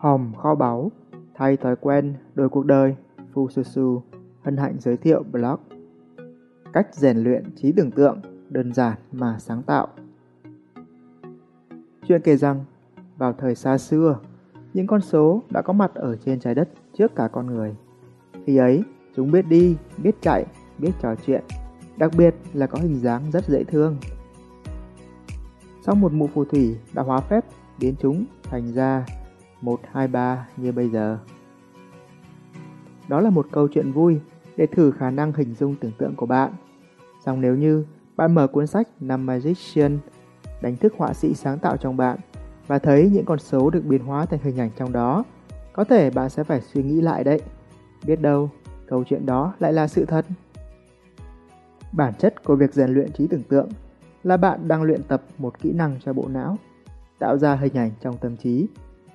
Hòm kho báu, thay thói quen, đổi cuộc đời, Fususu hân hạnh giới thiệu blog. Cách rèn luyện trí tưởng tượng, đơn giản mà sáng tạo. Chuyện kể rằng, vào thời xa xưa, những con số đã có mặt ở trên trái đất trước cả con người. Khi ấy, chúng biết đi, biết chạy, biết trò chuyện, đặc biệt là có hình dáng rất dễ thương. Sau một mụ phù thủy đã hóa phép biến chúng thành ra 1, 2, 3 như bây giờ. Đó là một câu chuyện vui để thử khả năng hình dung tưởng tượng của bạn. Xong nếu như bạn mở cuốn sách Năm Magician, đánh thức họa sĩ sáng tạo trong bạn và thấy những con số được biến hóa thành hình ảnh trong đó, có thể bạn sẽ phải suy nghĩ lại đấy. Biết đâu, câu chuyện đó lại là sự thật. Bản chất của việc rèn luyện trí tưởng tượng là bạn đang luyện tập một kỹ năng cho bộ não, tạo ra hình ảnh trong tâm trí.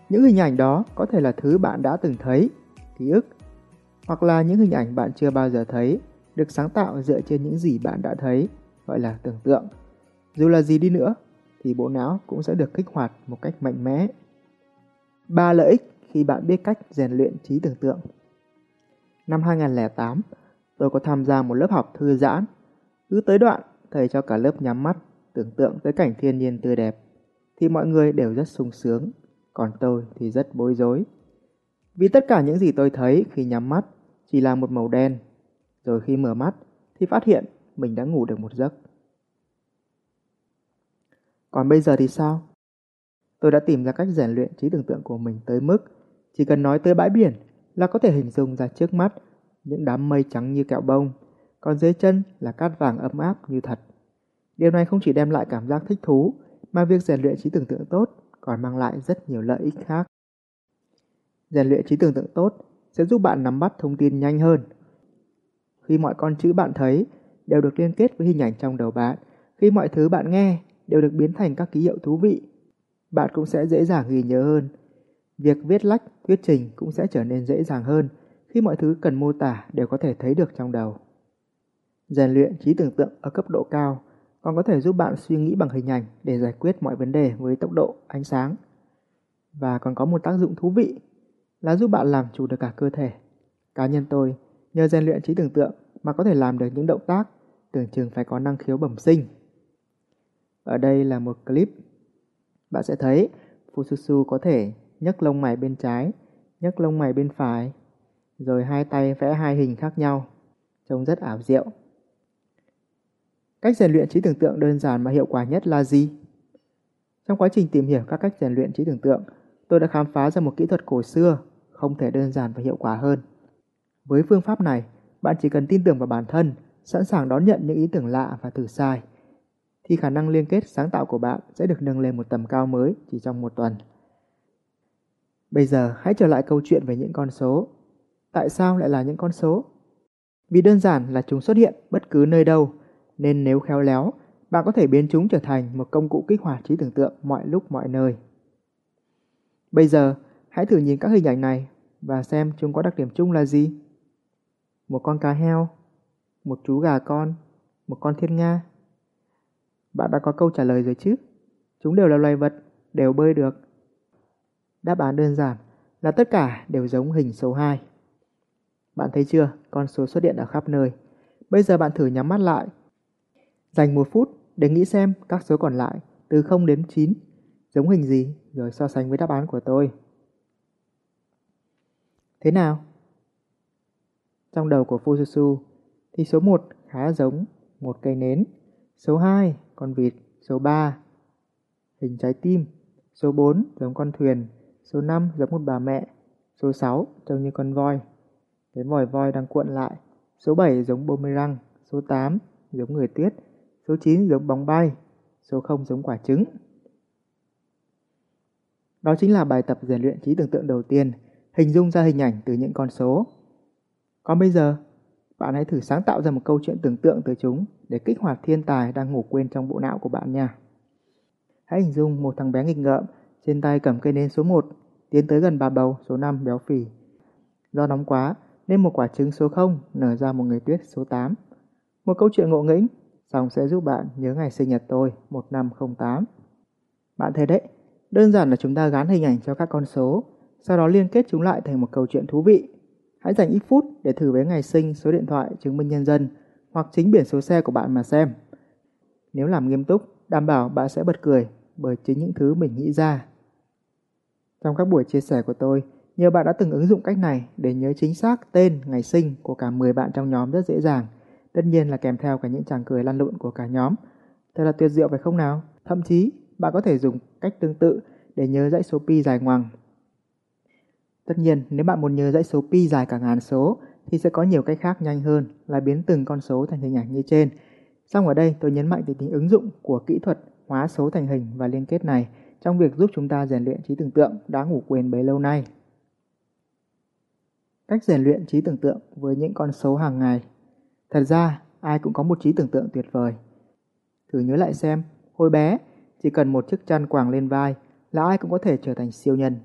Những hình ảnh đó có thể là thứ bạn đã từng thấy, ký ức, hoặc là những hình ảnh bạn chưa bao giờ thấy, được sáng tạo dựa trên những gì bạn đã thấy, gọi là tưởng tượng. Dù là gì đi nữa, thì bộ não cũng sẽ được kích hoạt một cách mạnh mẽ. Ba lợi ích khi bạn biết cách rèn luyện trí tưởng tượng. Năm 2008, tôi có tham gia một lớp học thư giãn. Cứ tới đoạn, thầy cho cả lớp nhắm mắt, tưởng tượng tới cảnh thiên nhiên tươi đẹp. Thì mọi người đều rất sung sướng, còn tôi thì rất bối rối. Vì tất cả những gì tôi thấy khi nhắm mắt chỉ là một màu đen. Rồi khi mở mắt thì phát hiện mình đã ngủ được một giấc. Còn bây giờ thì sao? Tôi đã tìm ra cách rèn luyện trí tưởng tượng của mình tới mức chỉ cần nói tới bãi biển là có thể hình dung ra trước mắt những đám mây trắng như kẹo bông, còn dưới chân là cát vàng ấm áp như thật. Điều này không chỉ đem lại cảm giác thích thú, mà việc rèn luyện trí tưởng tượng tốt còn mang lại rất nhiều lợi ích khác. Rèn luyện trí tưởng tượng tốt sẽ giúp bạn nắm bắt thông tin nhanh hơn. Khi mọi con chữ bạn thấy đều được liên kết với hình ảnh trong đầu bạn, khi mọi thứ bạn nghe đều được biến thành các ký hiệu thú vị, bạn cũng sẽ dễ dàng ghi nhớ hơn. Việc viết lách, thuyết trình cũng sẽ trở nên dễ dàng hơn khi mọi thứ cần mô tả đều có thể thấy được trong đầu. Rèn luyện trí tưởng tượng ở cấp độ cao còn có thể giúp bạn suy nghĩ bằng hình ảnh để giải quyết mọi vấn đề với tốc độ ánh sáng. Và còn có một tác dụng thú vị là giúp bạn làm chủ được cả cơ thể. Cá nhân tôi, nhờ rèn luyện trí tưởng tượng mà có thể làm được những động tác tưởng chừng phải có năng khiếu bẩm sinh. Ở đây là một clip. Bạn sẽ thấy Fususu có thể nhấc lông mày bên trái, nhấc lông mày bên phải, rồi hai tay vẽ hai hình khác nhau. Trông rất ảo diệu. Cách rèn luyện trí tưởng tượng đơn giản mà hiệu quả nhất là gì? Trong quá trình tìm hiểu các cách rèn luyện trí tưởng tượng, tôi đã khám phá ra một kỹ thuật cổ xưa, không thể đơn giản và hiệu quả hơn. Với phương pháp này, bạn chỉ cần tin tưởng vào bản thân, sẵn sàng đón nhận những ý tưởng lạ và thử sai, thì khả năng liên kết sáng tạo của bạn sẽ được nâng lên một tầm cao mới chỉ trong một tuần. Bây giờ hãy trở lại câu chuyện về những con số. Tại sao lại là những con số? Vì đơn giản là chúng xuất hiện bất cứ nơi đâu, nên nếu khéo léo, bạn có thể biến chúng trở thành một công cụ kích hoạt trí tưởng tượng mọi lúc mọi nơi. Bây giờ, hãy thử nhìn các hình ảnh này và xem chúng có đặc điểm chung là gì. Một con cá heo, một chú gà con, một con thiên nga. Bạn đã có câu trả lời rồi chứ? Chúng đều là loài vật, đều bơi được. Đáp án đơn giản là tất cả đều giống hình số 2. Bạn thấy chưa, con số xuất hiện ở khắp nơi. Bây giờ bạn thử nhắm mắt lại. Dành một phút để nghĩ xem các số còn lại từ 0 đến 9 giống hình gì rồi so sánh với đáp án của tôi. Thế nào? Trong đầu của Fususu thì số 1 khá giống một cây nến, số 2 con vịt, số 3 hình trái tim, số 4 giống con thuyền, số 5 giống một bà mẹ, số 6 trông như con voi. Cái vòi voi đang cuộn lại, số 7 giống boomerang, số 8 giống người tuyết, số 9 giống bóng bay, số 0 giống quả trứng. Đó chính là bài tập rèn luyện trí tưởng tượng đầu tiên, hình dung ra hình ảnh từ những con số. Còn bây giờ, bạn hãy thử sáng tạo ra một câu chuyện tưởng tượng từ chúng để kích hoạt thiên tài đang ngủ quên trong bộ não của bạn nha. Hãy hình dung một thằng bé nghịch ngợm, trên tay cầm cây nến số 1, tiến tới gần bà bầu số 5 béo phì. Do nóng quá, nên một quả trứng số 0 nở ra một người tuyết số 8. Một câu chuyện ngộ nghĩnh, xong sẽ giúp bạn nhớ ngày sinh nhật tôi, 1508. Bạn thấy đấy, Đơn giản là chúng ta gắn hình ảnh cho các con số sau đó liên kết chúng lại thành một câu chuyện thú vị. Hãy dành ít phút để thử với ngày sinh, số điện thoại, chứng minh nhân dân hoặc chính biển số xe của bạn mà xem. Nếu làm nghiêm túc, đảm bảo bạn sẽ bật cười bởi chính những thứ mình nghĩ ra. Trong các buổi chia sẻ của tôi, nhiều bạn đã từng ứng dụng cách này để nhớ chính xác tên, ngày sinh của cả 10 bạn trong nhóm rất dễ dàng. Tất nhiên là kèm theo cả những chàng cười lăn lộn của cả nhóm. Thật là tuyệt diệu phải không nào? Thậm chí, bạn có thể dùng cách tương tự để nhớ dãy số pi dài ngoằng. Tất nhiên, nếu bạn muốn nhớ dãy số pi dài cả ngàn số thì sẽ có nhiều cách khác nhanh hơn là biến từng con số thành hình ảnh như trên. Xong ở đây tôi nhấn mạnh tới tính ứng dụng của kỹ thuật hóa số thành hình và liên kết này trong việc giúp chúng ta rèn luyện trí tưởng tượng đã ngủ quên bấy lâu nay. Cách rèn luyện trí tưởng tượng với những con số hàng ngày. Thật ra, ai cũng có một trí tưởng tượng tuyệt vời. Thử nhớ lại xem, hồi bé, chỉ cần một chiếc chăn quàng lên vai là ai cũng có thể trở thành siêu nhân.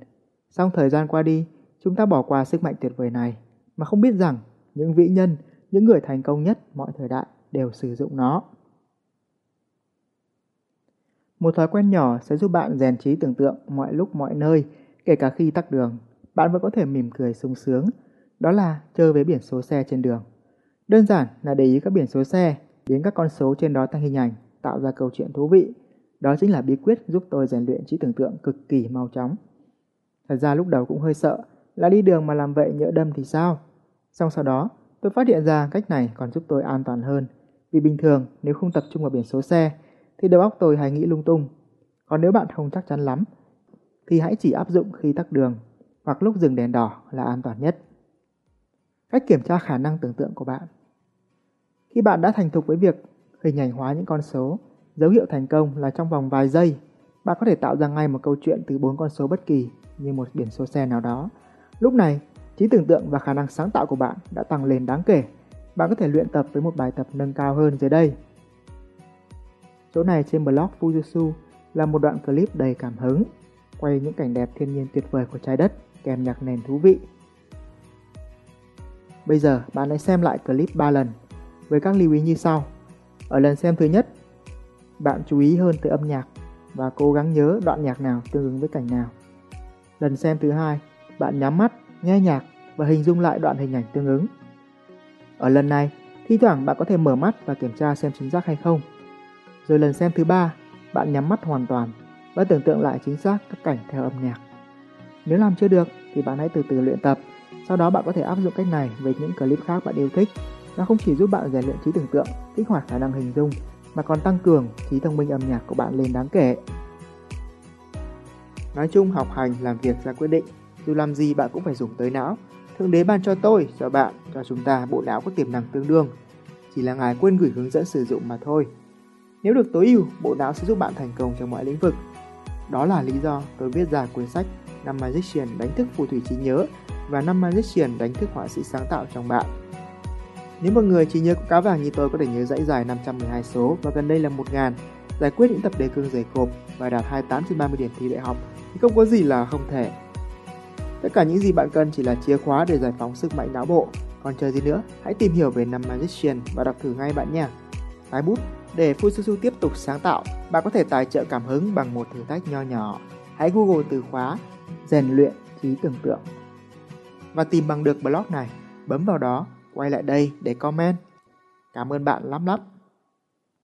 Xong thời gian qua đi, chúng ta bỏ qua sức mạnh tuyệt vời này mà không biết rằng những vĩ nhân, những người thành công nhất mọi thời đại đều sử dụng nó. Một thói quen nhỏ sẽ giúp bạn rèn trí tưởng tượng mọi lúc mọi nơi, kể cả khi tắc đường. Bạn vẫn có thể mỉm cười sung sướng, đó là chơi với biển số xe trên đường. Đơn giản là để ý các biển số xe, biến các con số trên đó thành hình ảnh, tạo ra câu chuyện thú vị. Đó chính là bí quyết giúp tôi rèn luyện trí tưởng tượng cực kỳ mau chóng. Thật ra lúc đầu cũng hơi sợ, là đi đường mà làm vậy nhỡ đâm thì sao? Xong sau đó, tôi phát hiện ra cách này còn giúp tôi an toàn hơn. Vì bình thường, nếu không tập trung vào biển số xe, thì đầu óc tôi hay nghĩ lung tung. Còn nếu bạn không chắc chắn lắm, thì hãy chỉ áp dụng khi tắc đường hoặc lúc dừng đèn đỏ là an toàn nhất. Cách kiểm tra khả năng tưởng tượng của bạn khi bạn đã thành thục với việc hình ảnh hóa những con số, dấu hiệu thành công là trong vòng vài giây, bạn có thể tạo ra ngay một câu chuyện từ bốn con số bất kỳ như một biển số xe nào đó. Lúc này, trí tưởng tượng và khả năng sáng tạo của bạn đã tăng lên đáng kể. Bạn có thể luyện tập với một bài tập nâng cao hơn dưới đây. Chỗ này trên blog Fujitsu là một đoạn clip đầy cảm hứng, quay những cảnh đẹp thiên nhiên tuyệt vời của trái đất kèm nhạc nền thú vị. Bây giờ bạn hãy xem lại clip 3 lần với các lưu ý như sau. Ở lần xem thứ nhất, bạn chú ý hơn tới âm nhạc và cố gắng nhớ đoạn nhạc nào tương ứng với cảnh nào. Lần xem thứ hai, bạn nhắm mắt, nghe nhạc và hình dung lại đoạn hình ảnh tương ứng. Ở lần này, thi thoảng bạn có thể mở mắt và kiểm tra xem chính xác hay không. Rồi lần xem thứ ba, bạn nhắm mắt hoàn toàn và tưởng tượng lại chính xác các cảnh theo âm nhạc. Nếu làm chưa được thì bạn hãy từ từ luyện tập. Sau đó bạn có thể áp dụng cách này với những clip khác bạn yêu thích. Nó không chỉ giúp bạn rèn luyện trí tưởng tượng, kích hoạt khả năng hình dung mà còn tăng cường trí thông minh âm nhạc của bạn lên đáng kể. Nói chung học hành làm việc ra quyết định, dù làm gì bạn cũng phải dùng tới não. Thượng đế ban cho tôi, cho bạn, cho chúng ta bộ não có tiềm năng tương đương. Chỉ là ngài quên gửi hướng dẫn sử dụng mà thôi. Nếu được tối ưu, bộ não sẽ giúp bạn thành công trong mọi lĩnh vực. Đó là lý do tôi viết ra cuốn sách Năm Magician đánh thức phù thủy trí nhớ và Năm Magician đánh thức họa sĩ sáng tạo trong bạn. Nếu một người chỉ nhớ cá vàng như tôi có thể nhớ dãy dài 512 số và gần đây là 1000, giải quyết những tập đề cương dày cộp và đạt 28 trên 30 điểm thi đại học thì không có gì là không thể. Tất cả những gì bạn cần chỉ là chìa khóa để giải phóng sức mạnh não bộ. Còn chờ gì nữa, hãy tìm hiểu về năm Magician và đọc thử ngay bạn nha Tái bút, để Fususu tiếp tục sáng tạo, bạn có thể tài trợ cảm hứng bằng một thử thách nho nhỏ. Hãy Google từ khóa rèn luyện trí tưởng tượng và tìm bằng được blog này. Bấm vào đó, quay lại đây để comment. Cảm ơn bạn lắm lắm.